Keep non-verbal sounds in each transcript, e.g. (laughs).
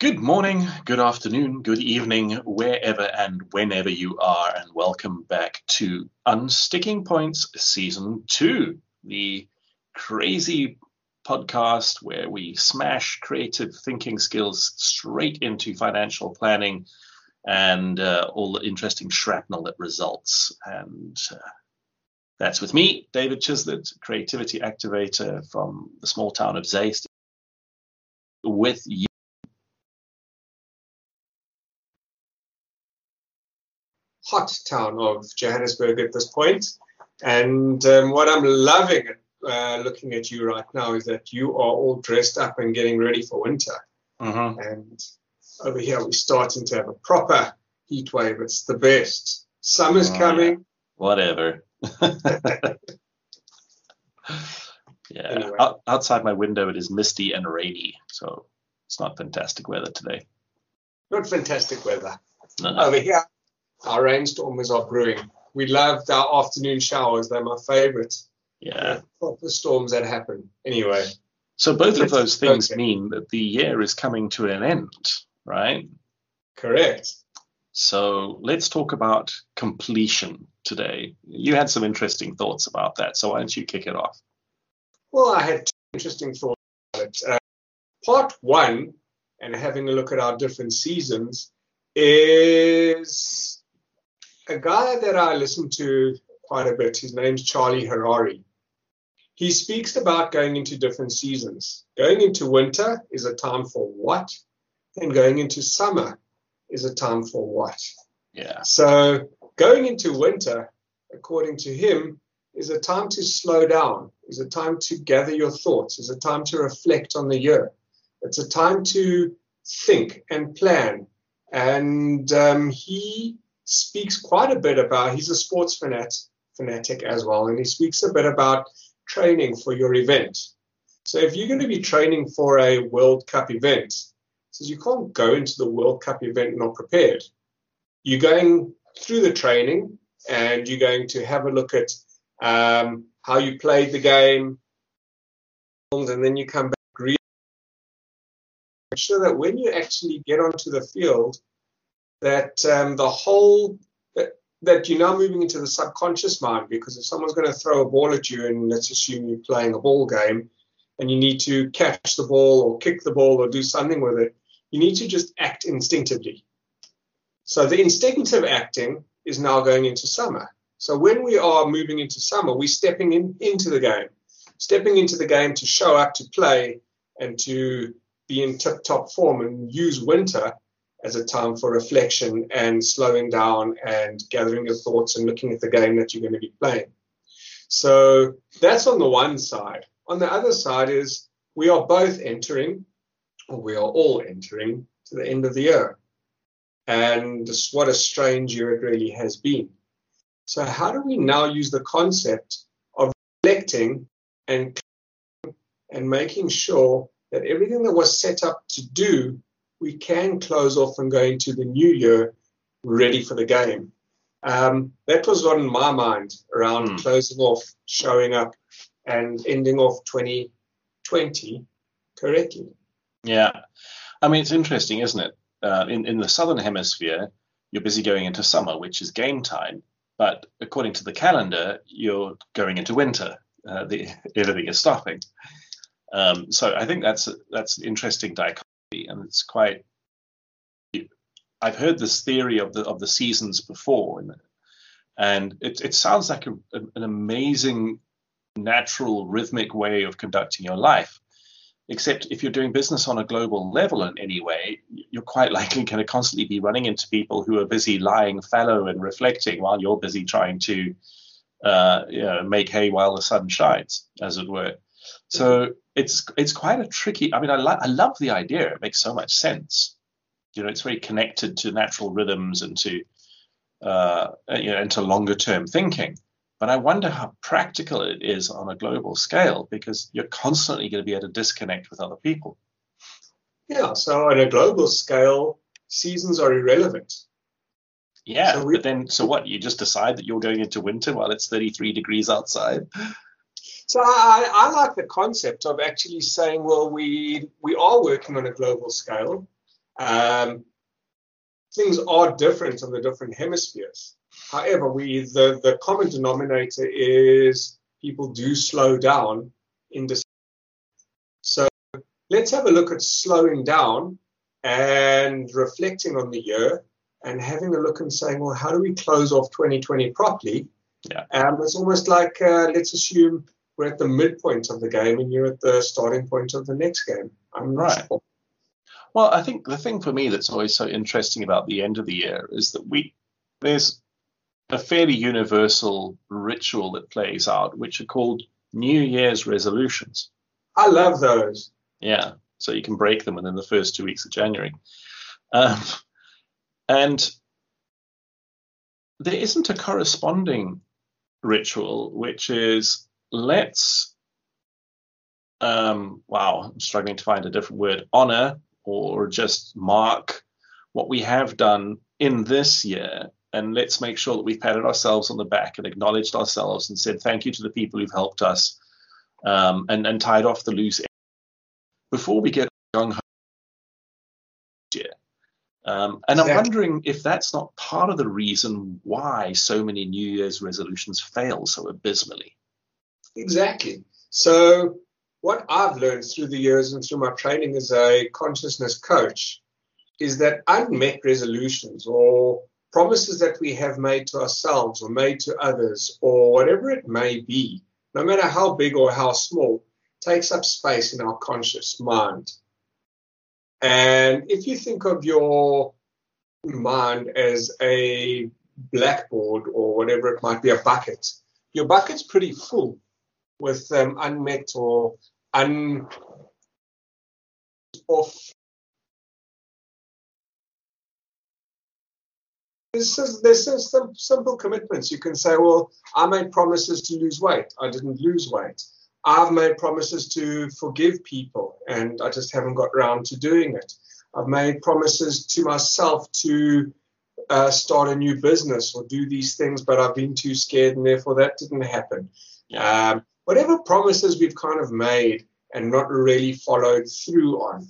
Good morning, good afternoon, good evening, wherever and whenever you are, and welcome back to Unsticking Points Season 2, the crazy podcast where we smash creative thinking skills straight into financial planning and uh, all the interesting shrapnel that results. And uh, that's with me, David Chislett, creativity activator from the small town of Zeist, with you. Hot town of Johannesburg at this point. And um, what I'm loving uh, looking at you right now is that you are all dressed up and getting ready for winter. Mm-hmm. And over here, we're starting to have a proper heat wave. It's the best. Summer's Oh, coming. Whatever. (laughs) (laughs) yeah. Anyway. Out- outside my window, it is misty and rainy, so it's not fantastic weather today. Not fantastic weather. No, no. Over here, our rainstorms are brewing. We loved our afternoon showers. They're my favorite. Yeah. Proper storms that happen. Anyway, So both of those things okay. mean that the year is coming to an end, right? correct. So let's talk about completion today. You had some interesting thoughts about that, so why don't you kick it off? Well, I had two interesting thoughts about it. Uh, part one, and having a look at our different seasons, is a guy that I listen to quite a bit. His name's Charlie Harary. He speaks about going into different seasons. Going into winter is a time for what, and going into summer is a time for what. Yeah. So going into winter, according to him, is a time to slow down, is a time to gather your thoughts, is a time to reflect on the year. It's a time to think and plan. And um, he speaks quite a bit about, he's a sports fanat, fanatic as well, and he speaks a bit about training for your event. So if you're going to be training for a World Cup event, says you can't go into the World Cup event not prepared you're going through the training and you're going to have a look at um, how you played the game, and then you come back make sure that when you actually get onto the field, that um, the whole that, that you're now moving into the subconscious mind because if someone's going to throw a ball at you and let's assume you're playing a ball game and you need to catch the ball or kick the ball or do something with it, you need to just act instinctively. So the instinctive acting is now going into summer. So when we are moving into summer, we're stepping in, into the game, stepping into the game to show up, to play, and to be in tip top form and use winter as a time for reflection and slowing down and gathering your thoughts and looking at the game that you're going to be playing. So that's on the one side. On the other side is we are both entering, or we are all entering, to the end of the year and what a strange year it really has been. So, how do we now use the concept of reflecting and and making sure that everything that was set up to do, we can close off and go into the new year ready for the game? Um, that was on my mind around Hmm. closing off, showing up, and ending off 2020 correctly. Yeah. I mean, it's interesting, isn't it? Uh, in, in the southern hemisphere, you're busy going into summer, which is game time. But according to the calendar, you're going into winter. Uh, the, (laughs) everything is stopping. Um, so I think that's a, that's an interesting dichotomy, and it's quite. I've heard this theory of the of the seasons before, and, and it, it sounds like a, an amazing, natural, rhythmic way of conducting your life except if you're doing business on a global level in any way, you're quite (laughs) likely going to constantly be running into people who are busy lying fallow and reflecting while you're busy trying to uh, you know, make hay while the sun shines, as it were. So it's it's quite a tricky. I mean, I, li- I love the idea. It makes so much sense. You know, it's very connected to natural rhythms and to uh, you know, and to longer term thinking. But I wonder how practical it is on a global scale because you're constantly going to be able to disconnect with other people. Yeah, so on a global scale, seasons are irrelevant. Yeah, So we- but then so what? You just decide that you're going into winter while it's 33 degrees outside. So I, I like the concept of actually saying, well, we we are working on a global scale. Um, things are different on the different hemispheres. However, we the, the common denominator is people do slow down in December. So let's have a look at slowing down and reflecting on the year and having a look and saying, well, how do we close off 2020 properly? Yeah. Um, it's almost like uh, let's assume we're at the midpoint of the game and you're at the starting point of the next game. I'm Right. sure. Well, I think the thing for me that's always so interesting about the end of the year is that we there's a fairly universal ritual that plays out, which are called New Year's resolutions. I love those. Yeah, so you can break them within the first two weeks of January. Um, and there isn't a corresponding ritual, which is let's, um, wow, I'm struggling to find a different word, honor or just mark what we have done in this year. And let's make sure that we've patted ourselves on the back and acknowledged ourselves and said thank you to the people who've helped us um, and, and tied off the loose end. before we get ho year. Um, and I'm wondering if that's not part of the reason why so many New Year's resolutions fail so abysmally. Exactly. So, what I've learned through the years and through my training as a consciousness coach is that unmet resolutions or promises that we have made to ourselves or made to others or whatever it may be, no matter how big or how small, takes up space in our conscious mind. And if you think of your mind as a blackboard or whatever it might be, a bucket, your bucket's pretty full with um, unmet or un off. This is this is some simple commitments. You can say, well, I made promises to lose weight. I didn't lose weight. I've made promises to forgive people, and I just haven't got around to doing it. I've made promises to myself to uh, start a new business or do these things, but I've been too scared, and therefore that didn't happen. Um, whatever promises we've kind of made and not really followed through on.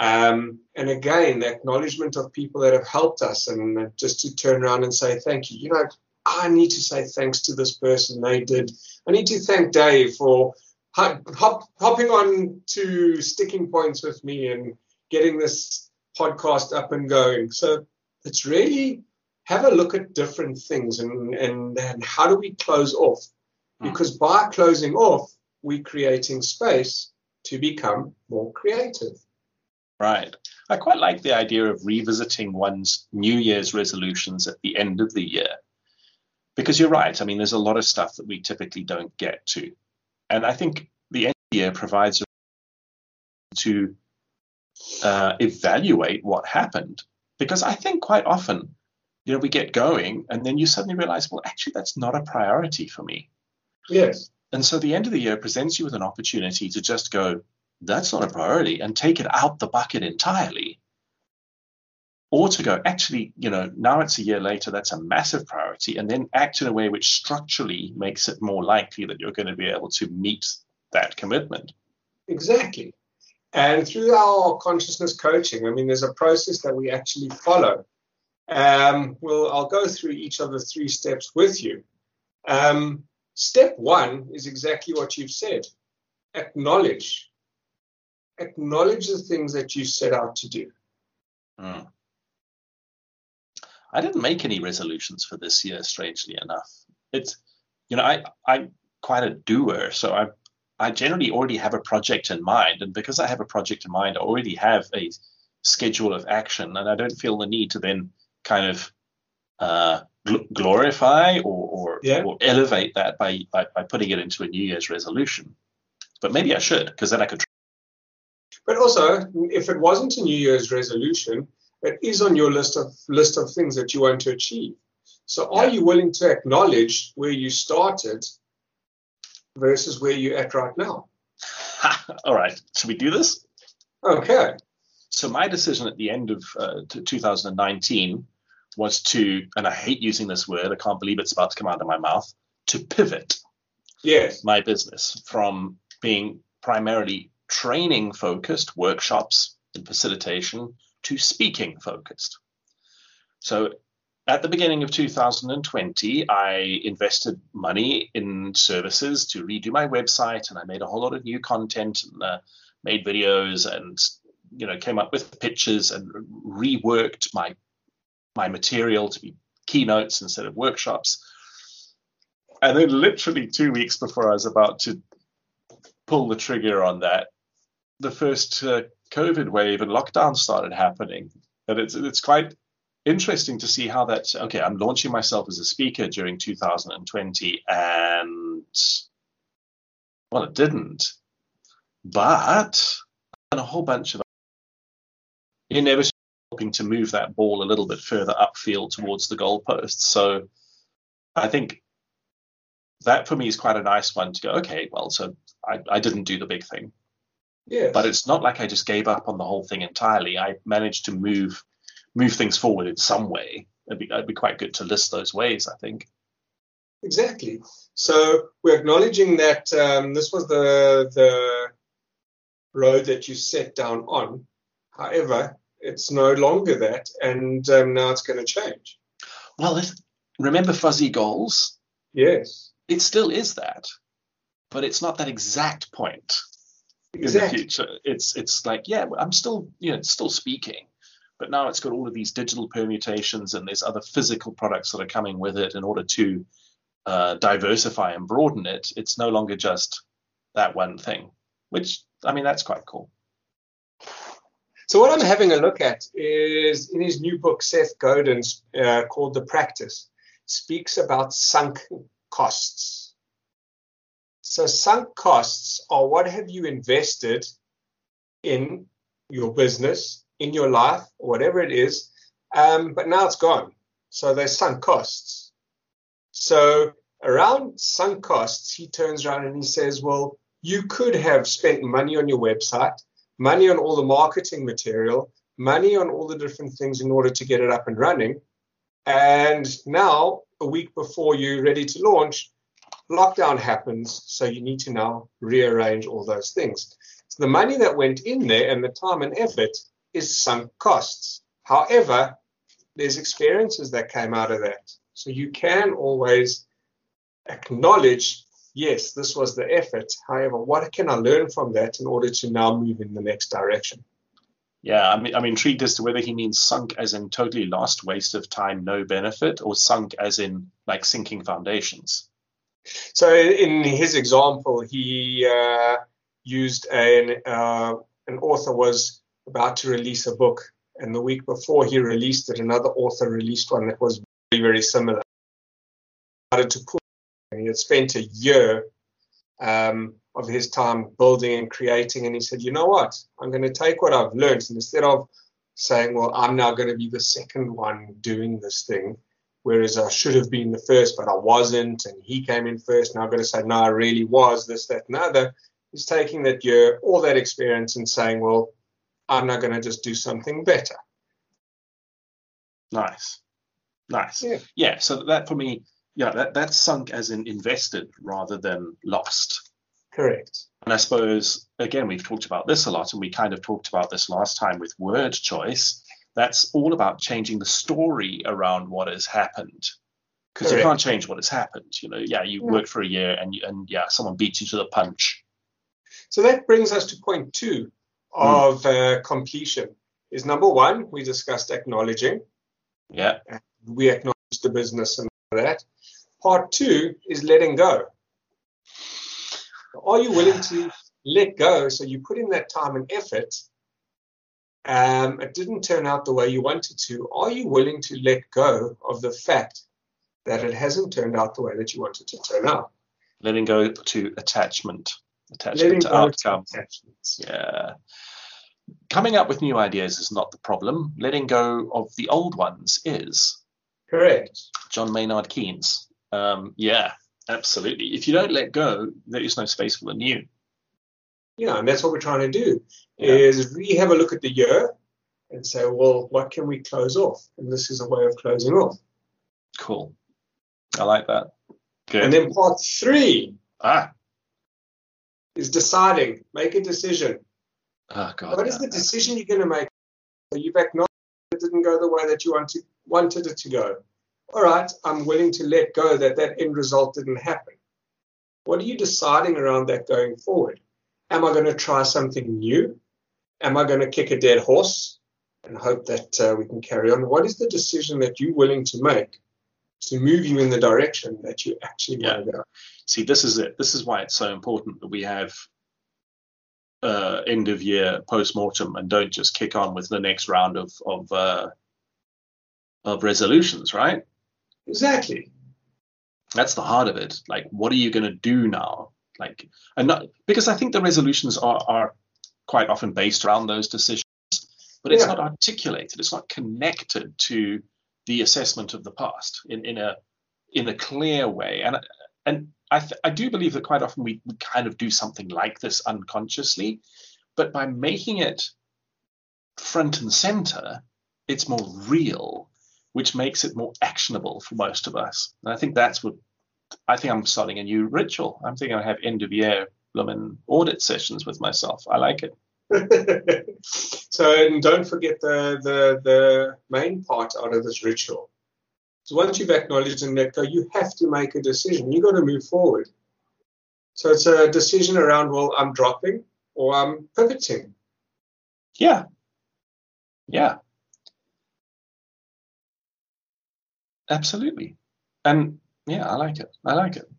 Um, and again, the acknowledgement of people that have helped us and just to turn around and say thank you. You know, I need to say thanks to this person. They did. I need to thank Dave for hop, hop, hopping on to sticking points with me and getting this podcast up and going. So it's really have a look at different things and, and, and how do we close off? Because by closing off, we're creating space to become more creative. Right. I quite like the idea of revisiting one's New Year's resolutions at the end of the year. Because you're right. I mean, there's a lot of stuff that we typically don't get to. And I think the end of the year provides a to uh, evaluate what happened. Because I think quite often, you know, we get going and then you suddenly realize, well, actually, that's not a priority for me. Yes. And so the end of the year presents you with an opportunity to just go, that's not a priority, and take it out the bucket entirely. Or to go, actually, you know, now it's a year later, that's a massive priority, and then act in a way which structurally makes it more likely that you're going to be able to meet that commitment. Exactly. And through our consciousness coaching, I mean, there's a process that we actually follow. Um, well, I'll go through each of the three steps with you. Um, step one is exactly what you've said acknowledge. Acknowledge the things that you set out to do. Mm. I didn't make any resolutions for this year, strangely enough. It's, you know, I, I'm quite a doer, so I, I generally already have a project in mind, and because I have a project in mind, I already have a schedule of action, and I don't feel the need to then kind of uh, gl- glorify or, or, Yeah. or elevate that by, by by putting it into a New Year's resolution. But maybe I should, because then I could. But also, if it wasn't a New Year's resolution, it is on your list of list of things that you want to achieve. So, are Yeah. you willing to acknowledge where you started versus where you're at right now? (laughs) All right, should we do this? Okay. So my decision at the end of uh, 2019 was to, and I hate using this word, I can't believe it's about to come out of my mouth, to pivot Yes. my business from being primarily training focused workshops and facilitation to speaking focused. So at the beginning of 2020, I invested money in services to redo my website, and I made a whole lot of new content and uh, made videos, and you know came up with pictures and reworked my my material to be keynotes instead of workshops. And then, literally two weeks before I was about to pull the trigger on that, the first uh, COVID wave and lockdown started happening, and it's it's quite interesting to see how that. Okay, I'm launching myself as a speaker during 2020, and well, it didn't, but and a whole bunch of inevitably helping to move that ball a little bit further upfield towards the goalposts. So I think that for me is quite a nice one to go. Okay, well, so I, I didn't do the big thing. Yes. But it's not like I just gave up on the whole thing entirely. I managed to move move things forward in some way. It'd be, it'd be quite good to list those ways, I think. Exactly. So we're acknowledging that um, this was the the road that you set down on. However, it's no longer that, and um, now it's going to change. Well, remember fuzzy goals? Yes. It still is that, but it's not that exact point Exactly. in the future. It's it's like yeah, I'm still you know still speaking, but now it's got all of these digital permutations and there's other physical products that are coming with it in order to uh, diversify and broaden it. It's no longer just that one thing, which I mean that's quite cool. So what I'm having a look at is in his new book, Seth Godin, uh, called The Practice, speaks about sunk costs. So sunk costs are what have you invested in your business, in your life, whatever it is, um, but now it's gone. So they're sunk costs. So around sunk costs, he turns around and he says, well, you could have spent money on your website, money on all the marketing material, money on all the different things in order to get it up and running. And now, a week before you're ready to launch, lockdown happens. So you need to now rearrange all those things. So the money that went in there and the time and effort is sunk costs. However, there's experiences that came out of that. So you can always acknowledge yes, this was the effort. However, what can I learn from that in order to now move in the next direction? Yeah, I'm, I'm intrigued as to whether he means sunk as in totally lost, waste of time, no benefit, or sunk as in like sinking foundations. So in his example, he uh, used an uh, an author was about to release a book, and the week before he released it, another author released one that was very very similar. Started to pull, and he had spent a year um, of his time building and creating, and he said, "You know what? I'm going to take what I've learned, and instead of saying, well, I'm now going to be the second one doing this thing." whereas I should have been the first, but I wasn't, and he came in first. Now I've got to say, no, I really was this, that, and other. He's taking that year, all that experience, and saying, well, I'm not going to just do something better. Nice, nice. Yeah. yeah so that for me, yeah, that that's sunk as in invested rather than lost. Correct. And I suppose again we've talked about this a lot, and we kind of talked about this last time with word choice that's all about changing the story around what has happened because you can't change what has happened you know yeah you No. worked for a year and you, and yeah someone beat you to the punch So that brings us to point two of uh, completion. Is number one, we discussed acknowledging. yeah We acknowledge the business and all that. Part two is letting go. Are you willing to let go? So you put in that time and effort. Um, it didn't turn out the way you wanted to. Are you willing to let go of the fact that it hasn't turned out the way that you wanted to turn out? letting go to attachment attachment Letting to outcome attachments. yeah coming up with new ideas is not the problem letting go of the old ones is Correct. john maynard keynes um, yeah absolutely if you don't let go there is no space for the new Yeah, and that's what we're trying to do. Yeah. Is we have a look at the year and say, well, what can we close off? And this is a way of closing off. cool i like that good And then part three ah is deciding, make a decision. oh god what is the decision you're going to make? So you've acknowledged it didn't go the way that you wanted, wanted it to go. All right, I'm willing to let go that that end result didn't happen. What are you deciding around that going forward? Am I going to try something new? Am I going to kick a dead horse and hope that uh, we can carry on? What is the decision that you're willing to make to move you in the direction that you actually yeah. want to go? See, this is it. This is why it's so important that we have uh, end of year post mortem and don't just kick on with the next round of of uh, of resolutions, right? Exactly. That's the heart of it. Like, what are you going to do now? Like, and not because I think the resolutions are are quite often based around those decisions, but it's yeah. not articulated. It's not connected to the assessment of the past in in a in a clear way. And and I, th- I do believe that quite often we, we kind of do something like this unconsciously, but by making it front and center, it's more real, which makes it more actionable for most of us. And I think that's what I think I'm starting a new ritual. I'm thinking I have end of year blooming audit sessions with myself. I like it. (laughs) so and don't forget the, the the main part out of this ritual so once you've acknowledged and let go, you have to make a decision. You've got to move forward. So it's a decision around, well, I'm dropping or I'm pivoting. Yeah. Yeah. Absolutely. And yeah, I like it. I like it.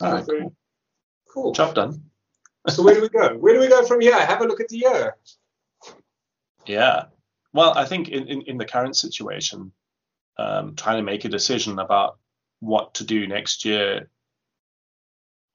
All right, cool. Cool. Job done. (laughs) so where do we go? Where do we go from here? Have a look at the year. Yeah. Well, I think in, in, in the current situation, um, trying to make a decision about what to do next year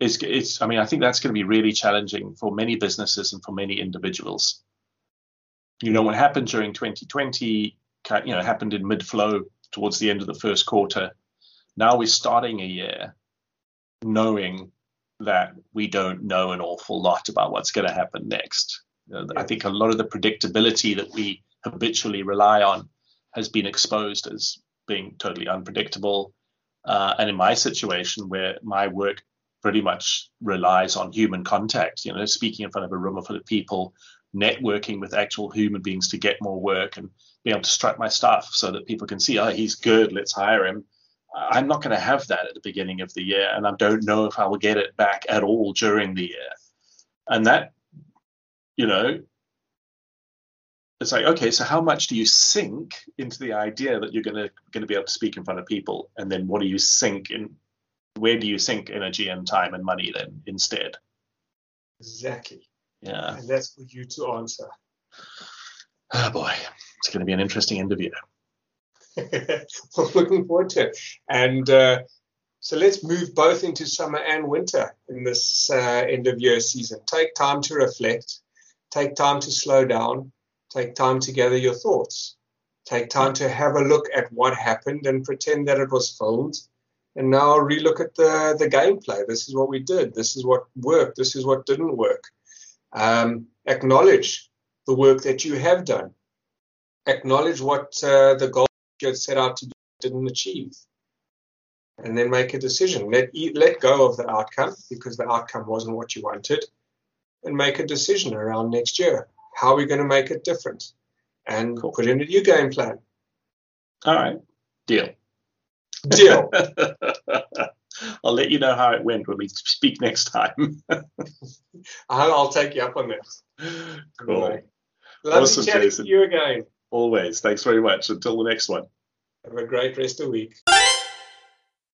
is it's I mean I think that's going to be really challenging for many businesses and for many individuals. You know what happened during 2020 you know happened in mid flow towards the end of the first quarter. Now we're starting a year knowing that we don't know an awful lot about what's going to happen next. Know, I think a lot of the predictability that we habitually rely on has been exposed as being totally unpredictable. Uh, and in my situation, where my work pretty much relies on human contact, you know, speaking in front of a room full of people, networking with actual human beings to get more work and be able to strut my stuff so that people can see, oh, he's good, let's hire him. I'm not going to have that at the beginning of the year, and I don't know if I will get it back at all during the year. And that, you know, it's like okay so how much do you sink into the idea that you're going to going to be able to speak in front of people and then what do you sink in where do you sink energy and time and money then instead exactly yeah and that's for you to answer oh boy it's going to be an interesting interview (laughs) well, looking forward to it and uh, so let's move both into summer and winter in this uh, end of year season take time to reflect take time to slow down Take time to gather your thoughts. Take time to have a look at what happened and pretend that it was filmed. And now relook at the, the gameplay. This is what we did. This is what worked. This is what didn't work. Um, acknowledge the work that you have done. Acknowledge what uh, the goal you had set out to do didn't achieve. And then make a decision. Let, let go of the outcome because the outcome wasn't what you wanted. And make a decision around next year. How are we going to make it different? And cool. put in a new game plan. All right. Deal. Deal. (laughs) I'll let you know how it went when we speak next time. (laughs) I'll take you up on this. Cool. Anyway, lovely awesome, chatting Jason. to you again. Always. Thanks very much. Until the next one. Have a great rest of the week.